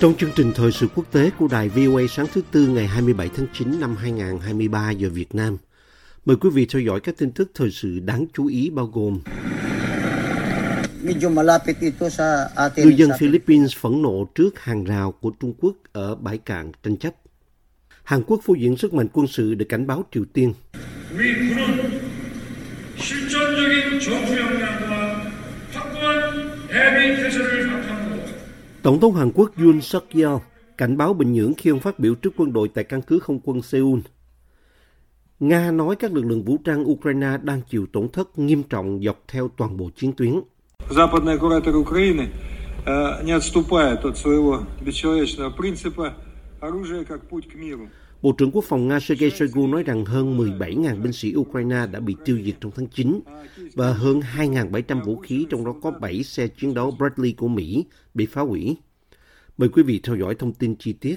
Trong chương trình thời sự quốc tế của đài VOA sáng thứ Tư ngày 27 tháng 9 năm 2023 giờ Việt Nam, mời quý vị theo dõi các tin tức thời sự đáng chú ý bao gồm Ngư. Người dân Philippines phẫn nộ trước hàng rào của Trung Quốc ở bãi cạn tranh chấp. Hàn Quốc phô diễn sức mạnh quân sự để cảnh báo Triều Tiên. Tổng thống Hàn Quốc Yoon suk yeol cảnh báo Bình Nhưỡng khi ông phát biểu trước quân đội tại căn cứ không quân Seoul. Nga nói các lực lượng vũ trang Ukraine đang chịu tổn thất nghiêm trọng dọc theo toàn bộ chiến tuyến. Западные кураторы Украины э, не отступают от своего бесчеловечного принципа оружие как путь к миру. Bộ trưởng Quốc phòng Nga Sergei Shoigu nói rằng hơn 17.000 binh sĩ Ukraine đã bị tiêu diệt trong tháng 9 và hơn 2.700 vũ khí, trong đó có 7 xe chiến đấu Bradley của Mỹ bị phá hủy. Mời quý vị theo dõi thông tin chi tiết.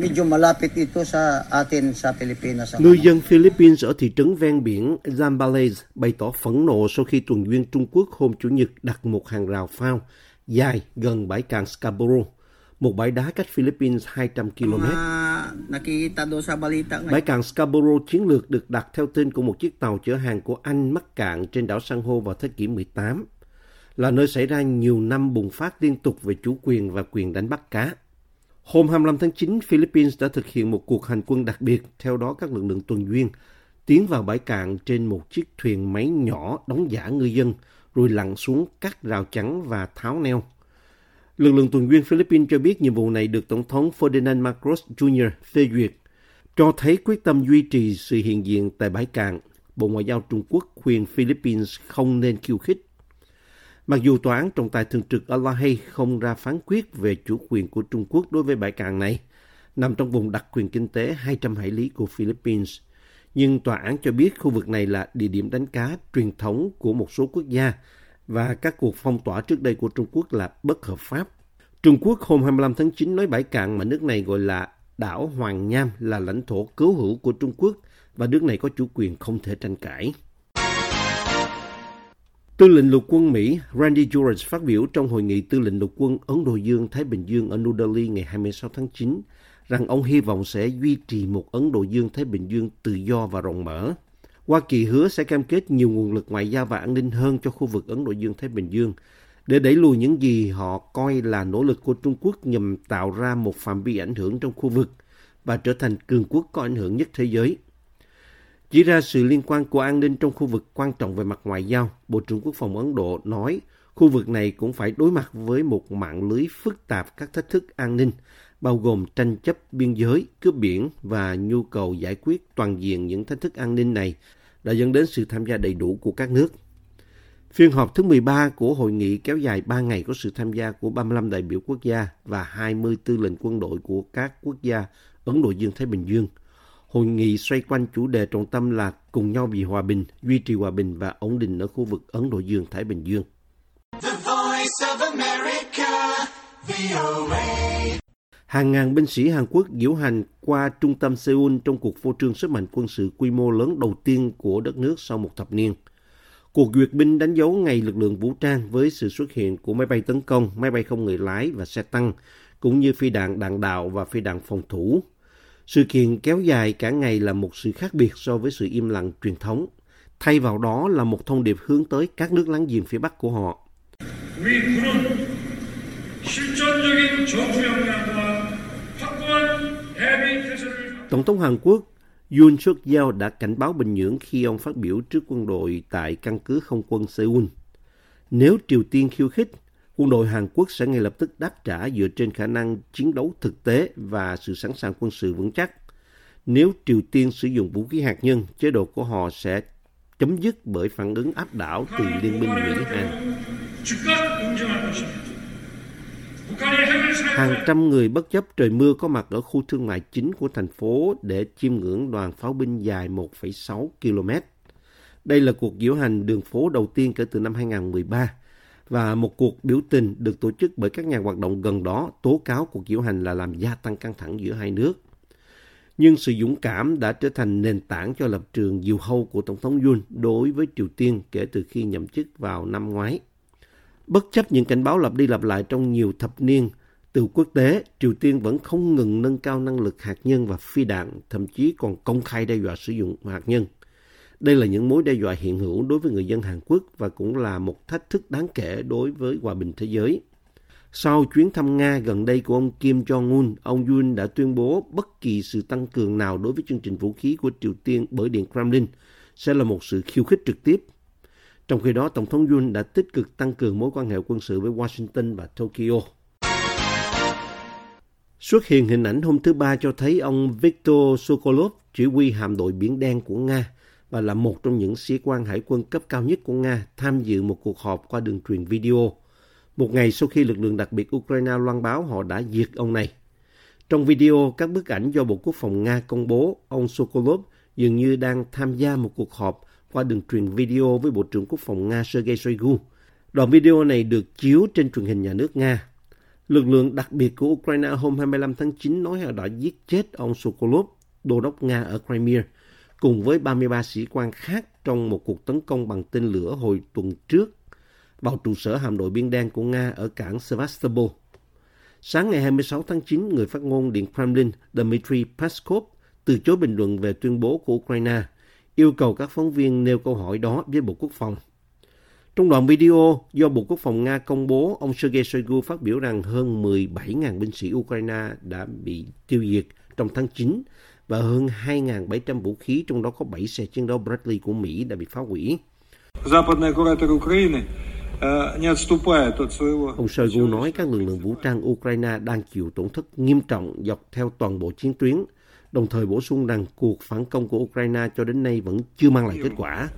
Medyo malapit ito sa atin sa Pilipinas. Người dân Philippines ở thị trấn ven biển Zambales bày tỏ phẫn nộ sau khi tuần duyên Trung Quốc hôm Chủ nhật đặt một hàng rào phao dài gần bãi cạn Scarborough, một bãi đá cách Philippines 200 km. Bãi cạn Scarborough chiến lược được đặt theo tên của một chiếc tàu chở hàng của Anh mắc cạn trên đảo San hô vào thế kỷ 18, là nơi xảy ra nhiều năm bùng phát liên tục về chủ quyền và quyền đánh bắt cá. Hôm 25 tháng 9, Philippines đã thực hiện một cuộc hành quân đặc biệt, theo đó các lực lượng tuần duyên tiến vào bãi cạn trên một chiếc thuyền máy nhỏ đóng giả ngư dân, rồi lặn xuống cắt rào chắn và tháo neo. Lực lượng tuần duyên Philippines cho biết nhiệm vụ này được Tổng thống Ferdinand Marcos Jr. phê duyệt, cho thấy quyết tâm duy trì sự hiện diện tại bãi cạn. Bộ Ngoại giao Trung Quốc khuyên Philippines không nên khiêu khích. Mặc dù tòa án trọng tài thường trực ở La Hay không ra phán quyết về chủ quyền của Trung Quốc đối với bãi cạn này, nằm trong vùng đặc quyền kinh tế 200 hải lý của Philippines, nhưng tòa án cho biết khu vực này là địa điểm đánh cá truyền thống của một số quốc gia và các cuộc phong tỏa trước đây của Trung Quốc là bất hợp pháp. Trung Quốc hôm 25 tháng 9 nói bãi cạn mà nước này gọi là đảo Hoàng Nham là lãnh thổ cứu hữu của Trung Quốc và nước này có chủ quyền không thể tranh cãi. Tư lệnh lục quân Mỹ Randy George phát biểu trong hội nghị tư lệnh lục quân Ấn Độ Dương-Thái Bình Dương ở New Delhi ngày 26 tháng 9 rằng ông hy vọng sẽ duy trì một Ấn Độ Dương-Thái Bình Dương tự do và rộng mở. Hoa Kỳ hứa sẽ cam kết nhiều nguồn lực ngoại giao và an ninh hơn cho khu vực Ấn Độ Dương-Thái Bình Dương để đẩy lùi những gì họ coi là nỗ lực của Trung Quốc nhằm tạo ra một phạm vi ảnh hưởng trong khu vực và trở thành cường quốc có ảnh hưởng nhất thế giới. Chỉ ra sự liên quan của an ninh trong khu vực quan trọng về mặt ngoại giao, Bộ trưởng Quốc phòng Ấn Độ nói khu vực này cũng phải đối mặt với một mạng lưới phức tạp các thách thức an ninh, bao gồm tranh chấp biên giới, cướp biển và nhu cầu giải quyết toàn diện những thách thức an ninh này đã dẫn đến sự tham gia đầy đủ của các nước. Phiên họp thứ 13 của hội nghị kéo dài 3 ngày có sự tham gia của 35 đại biểu quốc gia và 20 tư lệnh quân đội của các quốc gia Ấn Độ Dương-Thái Bình Dương. Hội nghị xoay quanh chủ đề trọng tâm là cùng nhau vì hòa bình, duy trì hòa bình và ổn định ở khu vực Ấn Độ Dương-Thái Bình Dương. The voice of America, VOA. Hàng ngàn binh sĩ Hàn Quốc diễu hành qua trung tâm Seoul trong cuộc phô trương sức mạnh quân sự quy mô lớn đầu tiên của đất nước sau một thập niên. Cuộc duyệt binh đánh dấu ngày lực lượng vũ trang với sự xuất hiện của máy bay tấn công, máy bay không người lái và xe tăng, cũng như phi đạn đạn đạo và phi đạn phòng thủ. Sự kiện kéo dài cả ngày là một sự khác biệt so với sự im lặng truyền thống. Thay vào đó là một thông điệp hướng tới các nước láng giềng phía Bắc của họ. Tổng thống Hàn Quốc Yoon suk yeol đã cảnh báo Bình Nhưỡng khi ông phát biểu trước quân đội tại căn cứ không quân Seoul. Nếu Triều Tiên khiêu khích, quân đội Hàn Quốc sẽ ngay lập tức đáp trả dựa trên khả năng chiến đấu thực tế và sự sẵn sàng quân sự vững chắc. Nếu Triều Tiên sử dụng vũ khí hạt nhân, chế độ của họ sẽ chấm dứt bởi phản ứng áp đảo từ Liên minh Mỹ Hàn. Hàng trăm người bất chấp trời mưa có mặt ở khu thương mại chính của thành phố để chiêm ngưỡng đoàn pháo binh dài 1,6 km. Đây là cuộc diễu hành đường phố đầu tiên kể từ năm 2013 và một cuộc biểu tình được tổ chức bởi các nhà hoạt động gần đó tố cáo cuộc diễu hành là làm gia tăng căng thẳng giữa hai nước. Nhưng sự dũng cảm đã trở thành nền tảng cho lập trường diều hâu của Tổng thống Yun đối với Triều Tiên kể từ khi nhậm chức vào năm ngoái. Bất chấp những cảnh báo lặp đi lặp lại trong nhiều thập niên từ quốc tế, Triều Tiên vẫn không ngừng nâng cao năng lực hạt nhân và phi đạn, thậm chí còn công khai đe dọa sử dụng hạt nhân. Đây là những mối đe dọa hiện hữu đối với người dân Hàn Quốc và cũng là một thách thức đáng kể đối với hòa bình thế giới. Sau chuyến thăm Nga gần đây của ông Kim Jong-un, ông Yoon đã tuyên bố bất kỳ sự tăng cường nào đối với chương trình vũ khí của Triều Tiên bởi Điện Kremlin sẽ là một sự khiêu khích trực tiếp. Trong khi đó, Tổng thống Yoon đã tích cực tăng cường mối quan hệ quân sự với Washington và Tokyo. Xuất hiện hình ảnh hôm thứ Ba cho thấy ông Viktor Sokolov, chỉ huy hạm đội Biển Đen của Nga và là một trong những sĩ quan hải quân cấp cao nhất của Nga tham dự một cuộc họp qua đường truyền video. Một ngày sau khi lực lượng đặc biệt Ukraine loan báo họ đã diệt ông này. Trong video, các bức ảnh do Bộ Quốc phòng Nga công bố, ông Sokolov dường như đang tham gia một cuộc họp qua đường truyền video với Bộ trưởng Quốc phòng Nga Sergei Shoigu. Đoạn video này được chiếu trên truyền hình nhà nước Nga. Lực lượng đặc biệt của Ukraine hôm 25 tháng 9 nói họ đã giết chết ông Sokolov, đô đốc Nga ở Crimea, cùng với 33 sĩ quan khác trong một cuộc tấn công bằng tên lửa hồi tuần trước vào trụ sở hạm đội biên đen của Nga ở cảng Sevastopol. Sáng ngày 26 tháng 9, người phát ngôn Điện Kremlin Dmitry Peskov từ chối bình luận về tuyên bố của Ukraine, yêu cầu các phóng viên nêu câu hỏi đó với Bộ Quốc phòng. Trong đoạn video do Bộ Quốc phòng Nga công bố, ông Sergei Shoigu phát biểu rằng hơn 17.000 binh sĩ Ukraine đã bị tiêu diệt trong tháng 9 và hơn 2.700 vũ khí, trong đó có 7 xe chiến đấu Bradley của Mỹ đã bị phá hủy. Ông Shoigu nói các lực lượng vũ trang Ukraine đang chịu tổn thất nghiêm trọng dọc theo toàn bộ chiến tuyến, đồng thời bổ sung rằng cuộc phản công của Ukraine cho đến nay vẫn chưa mang lại kết quả.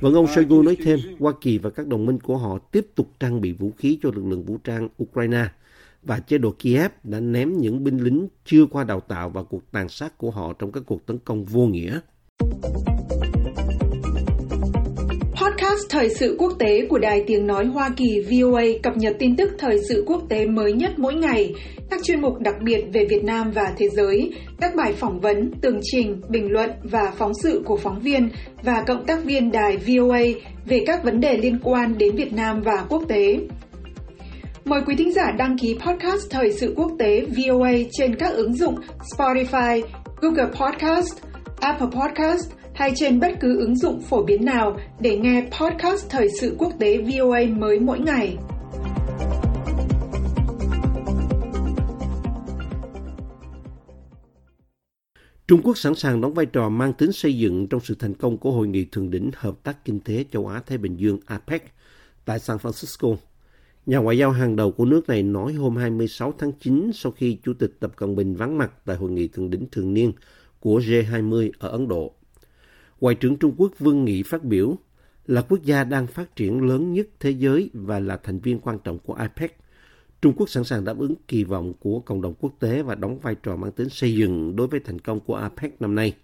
Vẫn vâng, ông Shoigu nói thêm, Hoa Kỳ và các đồng minh của họ tiếp tục trang bị vũ khí cho lực lượng vũ trang Ukraine – và chế độ Kiev đã ném những binh lính chưa qua đào tạo vào cuộc tàn sát của họ trong các cuộc tấn công vô nghĩa. Podcast Thời sự quốc tế của Đài Tiếng Nói Hoa Kỳ VOA cập nhật tin tức thời sự quốc tế mới nhất mỗi ngày, các chuyên mục đặc biệt về Việt Nam và thế giới, các bài phỏng vấn, tường trình, bình luận và phóng sự của phóng viên và cộng tác viên đài VOA về các vấn đề liên quan đến Việt Nam và quốc tế. Mời quý thính giả đăng ký podcast Thời sự quốc tế VOA trên các ứng dụng Spotify, Google Podcast, Apple Podcast hay trên bất cứ ứng dụng phổ biến nào để nghe podcast Thời sự quốc tế VOA mới mỗi ngày. Trung Quốc sẵn sàng đóng vai trò mang tính xây dựng trong sự thành công của Hội nghị Thượng đỉnh Hợp tác Kinh tế Châu Á-Thái Bình Dương APEC tại San Francisco. Nhà ngoại giao hàng đầu của nước này nói hôm 26 tháng 9 sau khi Chủ tịch Tập Cận Bình vắng mặt tại Hội nghị Thượng đỉnh thường niên của G20 ở Ấn Độ. Ngoại trưởng Trung Quốc Vương Nghị phát biểu là quốc gia đang phát triển lớn nhất thế giới và là thành viên quan trọng của APEC. Trung Quốc sẵn sàng đáp ứng kỳ vọng của cộng đồng quốc tế và đóng vai trò mang tính xây dựng đối với thành công của APEC năm nay.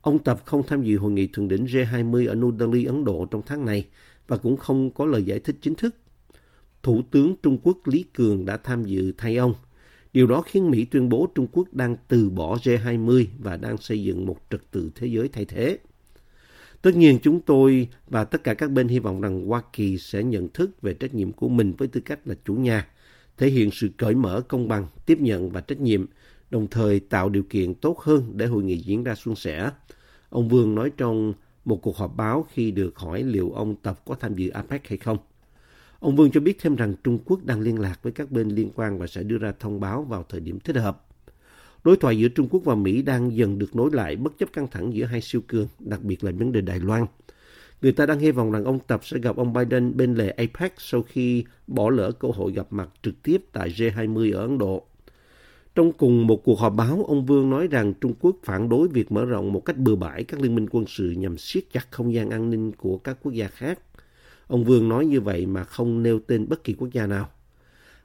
Ông Tập không tham dự hội nghị thượng đỉnh G20 ở New Delhi, Ấn Độ trong tháng này và cũng không có lời giải thích chính thức. Thủ tướng Trung Quốc Lý Cường đã tham dự thay ông. Điều đó khiến Mỹ tuyên bố Trung Quốc đang từ bỏ G20 và đang xây dựng một trật tự thế giới thay thế. Tất nhiên chúng tôi và tất cả các bên hy vọng rằng Hoa Kỳ sẽ nhận thức về trách nhiệm của mình với tư cách là chủ nhà, thể hiện sự cởi mở công bằng, tiếp nhận và trách nhiệm, đồng thời tạo điều kiện tốt hơn để hội nghị diễn ra suôn sẻ. Ông Vương nói trong một cuộc họp báo khi được hỏi liệu ông Tập có tham dự APEC hay không. Ông Vương cho biết thêm rằng Trung Quốc đang liên lạc với các bên liên quan và sẽ đưa ra thông báo vào thời điểm thích hợp. Đối thoại giữa Trung Quốc và Mỹ đang dần được nối lại bất chấp căng thẳng giữa hai siêu cường, đặc biệt là vấn đề Đài Loan. Người ta đang hy vọng rằng ông Tập sẽ gặp ông Biden bên lề APEC sau khi bỏ lỡ cơ hội gặp mặt trực tiếp tại G20 ở Ấn Độ. Trong cùng một cuộc họp báo, ông Vương nói rằng Trung Quốc phản đối việc mở rộng một cách bừa bãi các liên minh quân sự nhằm siết chặt không gian an ninh của các quốc gia khác. Ông Vương nói như vậy mà không nêu tên bất kỳ quốc gia nào.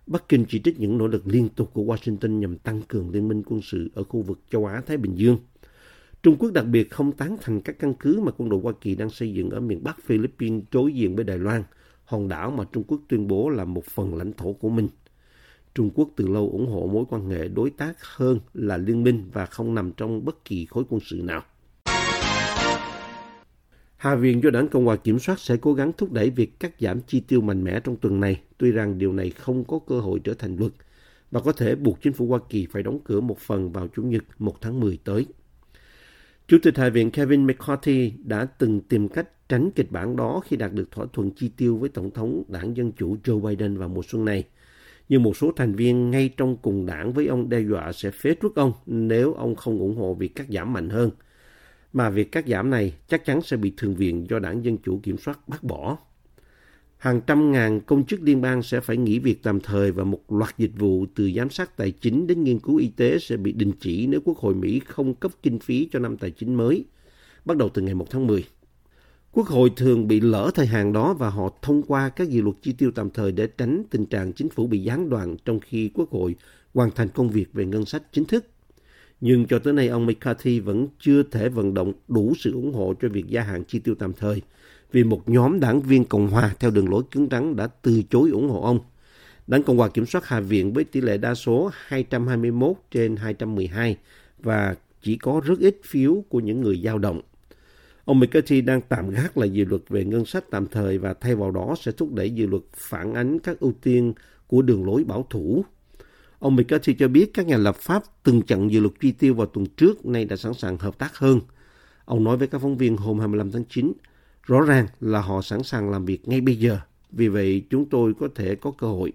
Bắc Kinh chỉ trích những nỗ lực liên tục của Washington nhằm tăng cường liên minh quân sự ở khu vực châu Á-Thái Bình Dương. Trung Quốc đặc biệt không tán thành các căn cứ mà quân đội Hoa Kỳ đang xây dựng ở miền Bắc Philippines đối diện với Đài Loan, hòn đảo mà Trung Quốc tuyên bố là một phần lãnh thổ của mình. Trung Quốc từ lâu ủng hộ mối quan hệ đối tác hơn là liên minh và không nằm trong bất kỳ khối quân sự nào. Hạ viện do đảng Cộng hòa kiểm soát sẽ cố gắng thúc đẩy việc cắt giảm chi tiêu mạnh mẽ trong tuần này, tuy rằng điều này không có cơ hội trở thành luật và có thể buộc chính phủ Hoa Kỳ phải đóng cửa một phần vào Chủ nhật 1 tháng 10 tới. Chủ tịch Hạ viện Kevin McCarthy đã từng tìm cách tránh kịch bản đó khi đạt được thỏa thuận chi tiêu với Tổng thống đảng Dân Chủ Joe Biden vào mùa xuân này. Nhưng một số thành viên ngay trong cùng đảng với ông đe dọa sẽ phế truất ông nếu ông không ủng hộ việc cắt giảm mạnh hơn – mà việc cắt giảm này chắc chắn sẽ bị Thượng viện do đảng Dân Chủ kiểm soát bác bỏ. Hàng trăm ngàn công chức liên bang sẽ phải nghỉ việc tạm thời và một loạt dịch vụ từ giám sát tài chính đến nghiên cứu y tế sẽ bị đình chỉ nếu Quốc hội Mỹ không cấp kinh phí cho năm tài chính mới, bắt đầu từ ngày 1 tháng 10. Quốc hội thường bị lỡ thời hạn đó và họ thông qua các dự luật chi tiêu tạm thời để tránh tình trạng chính phủ bị gián đoạn trong khi Quốc hội hoàn thành công việc về ngân sách chính thức. Nhưng cho tới nay, ông McCarthy vẫn chưa thể vận động đủ sự ủng hộ cho việc gia hạn chi tiêu tạm thời, vì một nhóm đảng viên Cộng hòa theo đường lối cứng rắn đã từ chối ủng hộ ông. Đảng Cộng hòa kiểm soát Hạ viện với tỷ lệ đa số 221 trên 212 và chỉ có rất ít phiếu của những người dao động. Ông McCarthy đang tạm gác lại dự luật về ngân sách tạm thời và thay vào đó sẽ thúc đẩy dự luật phản ánh các ưu tiên của đường lối bảo thủ Ông McCarthy cho biết các nhà lập pháp từng chặn dự luật chi tiêu vào tuần trước nay đã sẵn sàng hợp tác hơn. Ông nói với các phóng viên hôm 25 tháng 9, rõ ràng là họ sẵn sàng làm việc ngay bây giờ, vì vậy chúng tôi có thể có cơ hội.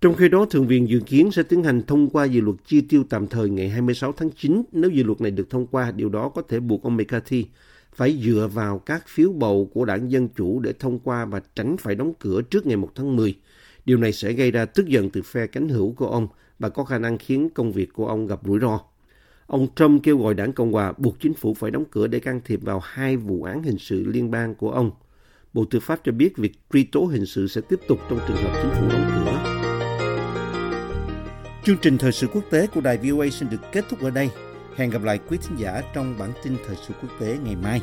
Trong khi đó, Thượng viện dự kiến sẽ tiến hành thông qua dự luật chi tiêu tạm thời ngày 26 tháng 9. Nếu dự luật này được thông qua, điều đó có thể buộc ông McCarthy phải dựa vào các phiếu bầu của đảng Dân Chủ để thông qua và tránh phải đóng cửa trước ngày 1 tháng 10 Điều này sẽ gây ra tức giận từ phe cánh hữu của ông và có khả năng khiến công việc của ông gặp rủi ro. Ông Trump kêu gọi đảng Cộng hòa buộc chính phủ phải đóng cửa để can thiệp vào hai vụ án hình sự liên bang của ông. Bộ Tư pháp cho biết việc truy tố hình sự sẽ tiếp tục trong trường hợp chính phủ đóng cửa. Chương trình thời sự quốc tế của đài VOA xin được kết thúc ở đây. Hẹn gặp lại quý thính giả trong bản tin thời sự quốc tế ngày mai.